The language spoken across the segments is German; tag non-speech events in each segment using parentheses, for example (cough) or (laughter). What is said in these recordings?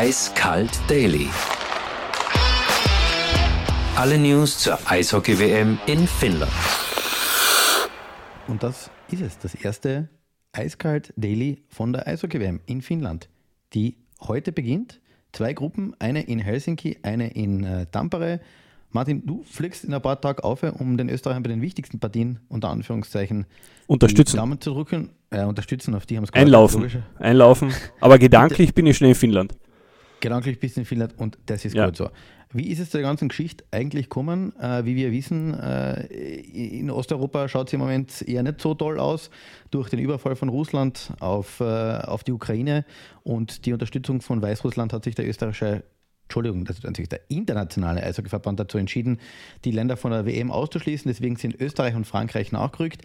Eiskalt Daily. Alle News zur Eishockey-WM in Finnland. Und das ist es, das erste Eiskalt Daily von der Eishockey-WM in Finnland, die heute beginnt. Zwei Gruppen, eine in Helsinki, eine in äh, Tampere. Martin, du fliegst in ein paar Tagen auf, um den Österreichern bei den wichtigsten Partien unter Anführungszeichen unterstützen. Die Daumen zu drücken. Äh, unterstützen, auf die haben es Einlaufen. Einlaufen. Aber gedanklich bin ich schon in Finnland. Gedanklich bist du in Finnland und das ist ja. gut so. Wie ist es zur ganzen Geschichte eigentlich gekommen? Äh, wie wir wissen, äh, in Osteuropa schaut es im Moment eher nicht so toll aus durch den Überfall von Russland auf, äh, auf die Ukraine und die Unterstützung von Weißrussland hat sich der österreichische Entschuldigung, das hat sich der internationale Eishockeyverband dazu entschieden, die Länder von der WM auszuschließen. Deswegen sind Österreich und Frankreich nachgerückt.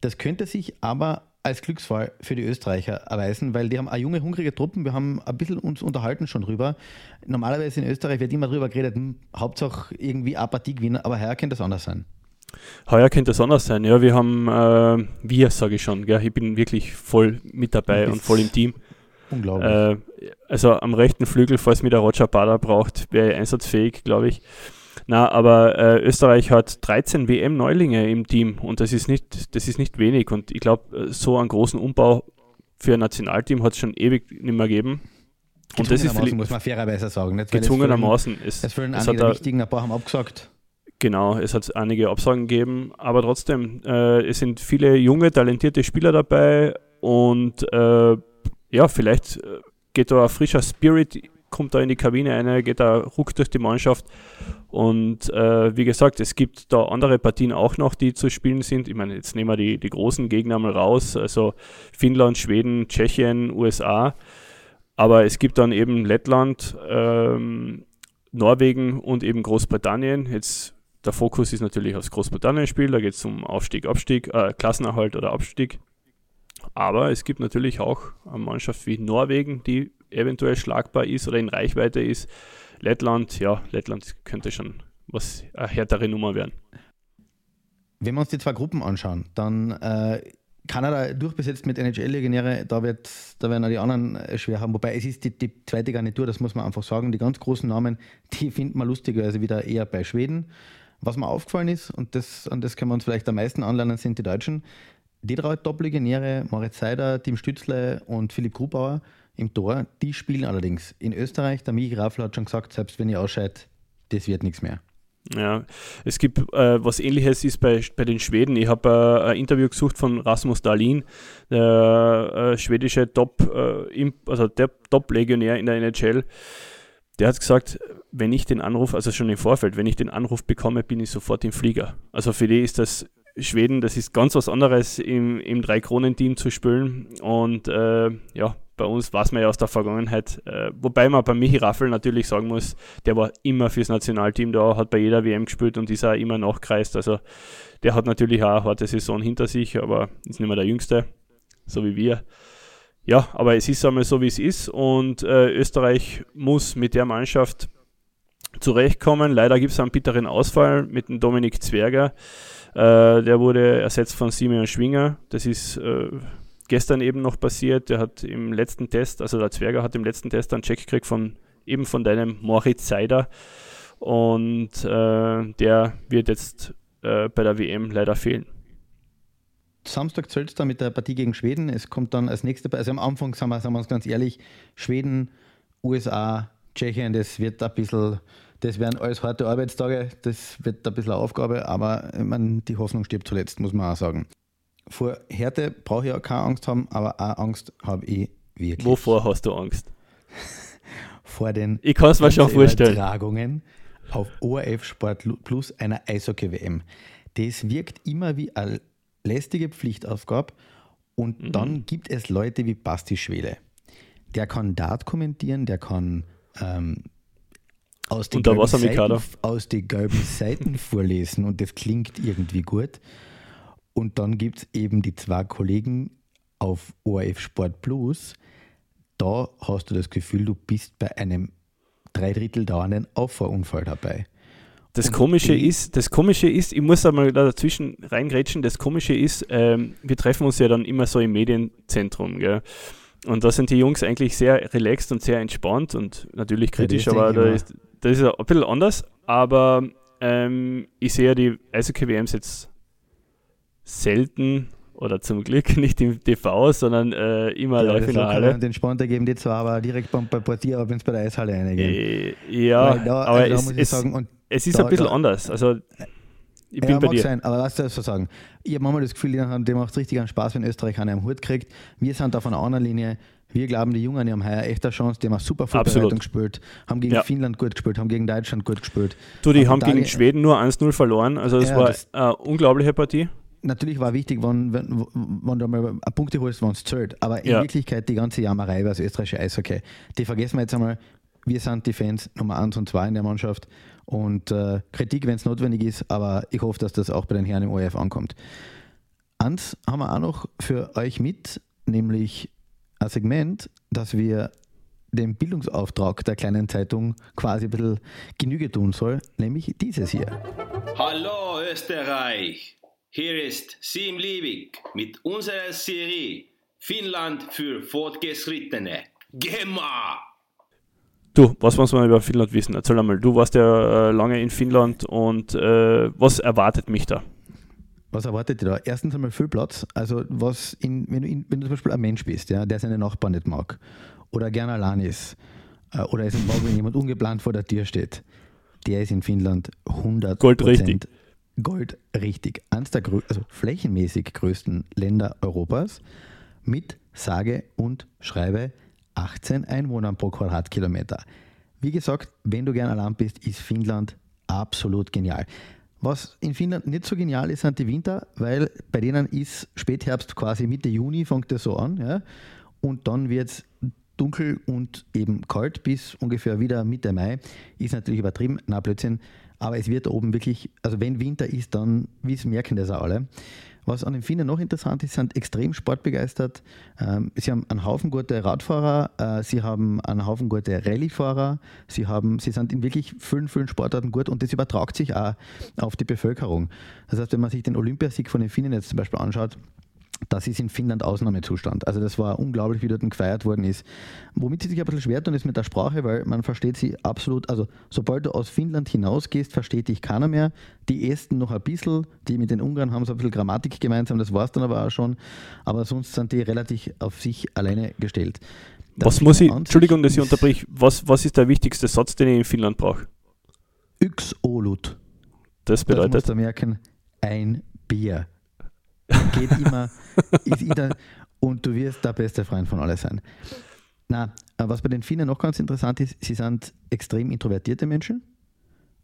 Das könnte sich aber als Glücksfall für die Österreicher erweisen, weil die haben eine junge, hungrige Truppen. Wir haben ein bisschen uns unterhalten schon drüber. Normalerweise in Österreich wird immer drüber geredet, hm, Hauptsache irgendwie Apathie gewinnen, aber heuer könnte das anders sein. Heuer könnte das anders sein, ja. Wir haben, äh, wir sage ich schon, gell? ich bin wirklich voll mit dabei und voll im Team. Unglaublich. Äh, also am rechten Flügel, falls mir der Roger Bader braucht, wäre einsatzfähig, glaube ich. Na, aber äh, Österreich hat 13 WM-Neulinge im Team und das ist nicht, das ist nicht wenig. Und ich glaube, so einen großen Umbau für ein Nationalteam hat es schon ewig nicht mehr gegeben. Und das ist muss man fairerweise sagen. Nicht, gezwungenermaßen. Es, es fehlen einige der wichtigen, ein paar haben abgesagt. Genau, es hat einige Absagen gegeben, aber trotzdem, äh, es sind viele junge, talentierte Spieler dabei und äh, ja, vielleicht äh, geht da ein frischer Spirit kommt da in die Kabine eine, geht da ruck durch die Mannschaft. Und äh, wie gesagt, es gibt da andere Partien auch noch, die zu spielen sind. Ich meine, jetzt nehmen wir die, die großen Gegner mal raus, also Finnland, Schweden, Tschechien, USA. Aber es gibt dann eben Lettland, ähm, Norwegen und eben Großbritannien. Jetzt der Fokus ist natürlich aufs Großbritannien-Spiel, da geht es um Aufstieg, Abstieg, äh, Klassenerhalt oder Abstieg. Aber es gibt natürlich auch eine Mannschaft wie Norwegen, die eventuell schlagbar ist oder in Reichweite ist. Lettland, ja, Lettland könnte schon was eine härtere Nummer werden. Wenn wir uns die zwei Gruppen anschauen, dann äh, Kanada durchbesetzt mit NHL-Legionäre, da, da werden auch die anderen äh, schwer haben. Wobei es ist die, die, zweite Garnitur, das muss man einfach sagen. Die ganz großen Namen, (laughs) die findet man lustigerweise wieder eher bei Schweden. Was mir aufgefallen ist, und das, an das können wir uns vielleicht am meisten anlernen, sind die Deutschen. Die drei Top-Legionäre, Moritz Seider, Tim Stützle und Philipp Grubauer, im Tor. Die spielen allerdings in Österreich. Der Michi Raffler hat schon gesagt, selbst wenn ihr ausscheidet, das wird nichts mehr. Ja, es gibt äh, was ähnliches ist bei, bei den Schweden. Ich habe äh, ein Interview gesucht von Rasmus Dahlin, der äh, schwedische Top, äh, also der Top-Legionär in der NHL. Der hat gesagt, wenn ich den Anruf, also schon im Vorfeld, wenn ich den Anruf bekomme, bin ich sofort im Flieger. Also für die ist das Schweden, das ist ganz was anderes im, im Drei-Kronen-Team zu spielen. Und äh, ja, bei uns weiß man ja aus der Vergangenheit, äh, wobei man bei Michi Raffel natürlich sagen muss, der war immer fürs Nationalteam da, hat bei jeder WM gespielt und ist auch immer nachgereist. Also der hat natürlich auch eine harte Saison hinter sich, aber ist nicht mehr der Jüngste, so wie wir. Ja, aber es ist einmal so, wie es ist und äh, Österreich muss mit der Mannschaft zurechtkommen. Leider gibt es einen bitteren Ausfall mit dem Dominik Zwerger. Äh, der wurde ersetzt von Simeon Schwinger. Das ist gestern eben noch passiert. Der hat im letzten Test, also der Zwerger hat im letzten Test einen Check gekriegt von eben von deinem Moritz Seider. Und äh, der wird jetzt äh, bei der WM leider fehlen. Samstag zählt es dann mit der Partie gegen Schweden. Es kommt dann als nächste, also am Anfang sagen wir, sagen wir uns ganz ehrlich, Schweden, USA, Tschechien, das wird ein bisschen, das werden alles harte Arbeitstage, das wird ein bisschen eine Aufgabe, aber meine, die Hoffnung stirbt zuletzt, muss man auch sagen. Vor Härte brauche ich auch keine Angst haben, aber auch Angst habe ich wirklich. Wovor hast du Angst? (laughs) Vor den ich kann es mir schon vorstellen. Übertragungen auf ORF Sport Plus einer Eishockey-WM. Das wirkt immer wie eine lästige Pflichtaufgabe und mhm. dann gibt es Leute wie Basti Schwele. Der kann Dart kommentieren, der kann ähm, aus, den Seiten, aus den gelben Seiten (laughs) vorlesen und das klingt irgendwie gut. Und dann gibt es eben die zwei Kollegen auf ORF Sport Plus. Da hast du das Gefühl, du bist bei einem drei Drittel dauernden Auffahrunfall dabei. Das Komische ist, das Komische ist, ich muss einmal dazwischen reingrätschen, das Komische ist, ähm, wir treffen uns ja dann immer so im Medienzentrum, gell? Und da sind die Jungs eigentlich sehr relaxed und sehr entspannt und natürlich kritisch, das aber da ist, das ist ein bisschen anders. Aber ähm, ich sehe die Eishockey-WMs jetzt selten oder zum Glück (laughs) nicht im TV, sondern äh, immer Ja, live in der Halle. den Sponsor geben, die zwar aber direkt beim, bei Portier, aber wenn es bei der Eishalle reingehen. Äh, ja, da, aber also es, muss ich es, sagen, und es ist da- ein bisschen da- anders. Also ich bin ja, bei mag dir. sein, aber lass das so sagen. Ich habe manchmal das Gefühl, dem macht es richtig einen Spaß, wenn Österreich einen am Hut kriegt. Wir sind auf einer anderen Linie. Wir glauben, die Jungen die haben heuer echt eine Chance. Die haben eine super Vorbereitung Absolut. gespielt, haben gegen Ja. Finnland gut gespielt, haben gegen Deutschland gut gespielt. Du, die Und haben gegen Schweden nur 1-0 verloren. Also das Ja, war das- eine unglaubliche Partie. Natürlich war wichtig, wenn, wenn, wenn du mal Punkte holst, wenn es zählt. Aber in Ja. Wirklichkeit die ganze Jammerei über das österreichische Eishockey, die vergessen wir jetzt einmal. Wir sind die Fans Nummer 1 und 2 in der Mannschaft. Und äh, Kritik, wenn es notwendig ist, aber ich hoffe, dass das auch bei den Herren im ORF ankommt. Eins haben wir auch noch für euch mit, nämlich ein Segment, das wir dem Bildungsauftrag der kleinen Zeitung quasi ein bisschen Genüge tun soll, nämlich dieses hier. Hallo Österreich! Hier ist Sim Liebig mit unserer Serie Finnland für Fortgeschrittene. Gemma! Du, was muss man über Finnland wissen? Erzähl einmal, du warst ja äh, lange in Finnland und äh, was erwartet mich da? Was erwartet ihr da? Erstens einmal viel Platz. Also, was in, wenn, du in, wenn du zum Beispiel ein Mensch bist, ja, der seine Nachbarn nicht mag oder gerne allein ist äh, oder es mag, wenn jemand ungeplant vor der Tür steht, der ist in Finnland 100 Goldrichtig. Gold richtig. Eines der also flächenmäßig größten Länder Europas mit sage und schreibe 18 Einwohnern pro Quadratkilometer. Wie gesagt, wenn du gern allein bist, ist Finnland absolut genial. Was in Finnland nicht so genial ist, sind die Winter, weil bei denen ist Spätherbst quasi Mitte Juni, fängt das so an. Ja? Und dann wird es dunkel und eben kalt bis ungefähr wieder Mitte Mai. Ist natürlich übertrieben, na Blödsinn. Aber es wird oben wirklich, also wenn Winter ist, dann, wie es merken das auch alle. Was an den Finnen noch interessant ist, sind extrem sportbegeistert. Ähm, sie haben einen Haufen gute Radfahrer, äh, sie haben einen Haufen gute Rallyefahrer, sie, haben, sie sind in wirklich vielen, vielen Sportarten gut und das übertragt sich auch auf die Bevölkerung. Das heißt, wenn man sich den Olympiasieg von den Finnen jetzt zum Beispiel anschaut, das ist in Finnland Ausnahmezustand. Also das war unglaublich, wie dort gefeiert worden ist. Womit sie sich ein bisschen schwer tun, ist mit der Sprache, weil man versteht sie absolut, also sobald du aus Finnland hinausgehst, versteht dich keiner mehr. Die Esten noch ein bisschen, die mit den Ungarn haben so ein bisschen Grammatik gemeinsam, das war es dann aber auch schon. Aber sonst sind die relativ auf sich alleine gestellt. Der Was muss ich, Entschuldigung, dass ich unterbrich, was, was ist der wichtigste Satz, den ich in Finnland brauche? Yx Olut. Das Das musst bedeutet, du merken, ein Bier. Geht immer, ist jeder und du wirst der beste Freund von alle sein. Na, was bei den Finnen noch ganz interessant ist, sie sind extrem introvertierte Menschen,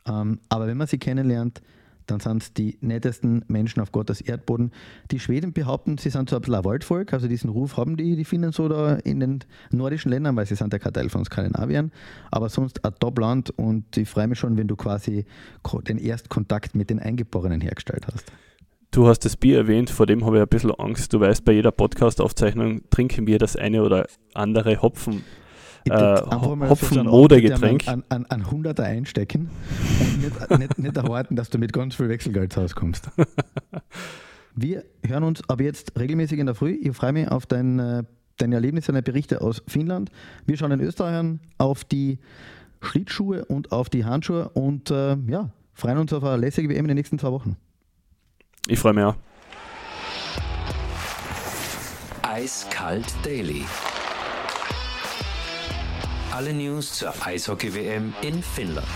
ähm, aber wenn man sie kennenlernt, dann sind es die nettesten Menschen auf Gottes Erdboden. Die Schweden behaupten, sie sind so ein bisschen ein Waldvolk, also diesen Ruf haben die, die Finnen so da in den nordischen Ländern, weil sie sind ja kein Teil von Skandinavien, aber sonst ein Top-Land und ich freue mich schon, wenn du quasi den Erstkontakt mit den Eingeborenen hergestellt hast. Du hast das Bier erwähnt, vor dem habe ich ein bisschen Angst. Du weißt, bei jeder Podcast-Aufzeichnung trinken wir das eine oder andere Hopfen. Äh, würd einfach mal Hopfen- so einen Modergetränk. An, an, an Hunderter einstecken und nicht, nicht, nicht erwarten, dass du mit ganz viel Wechselgeld rauskommst. Wir hören uns ab jetzt regelmäßig in der Früh. Ich freue mich auf dein, äh, deine Erlebnisse, deine Berichte aus Finnland. Wir schauen in Österreich an auf die Schlittschuhe und auf die Handschuhe und äh, ja, freuen uns auf eine lässige WM in den nächsten zwei Wochen. Ich freue mich auch. Eiskalt Daily. Alle News zur Eishockey-WM in Finnland.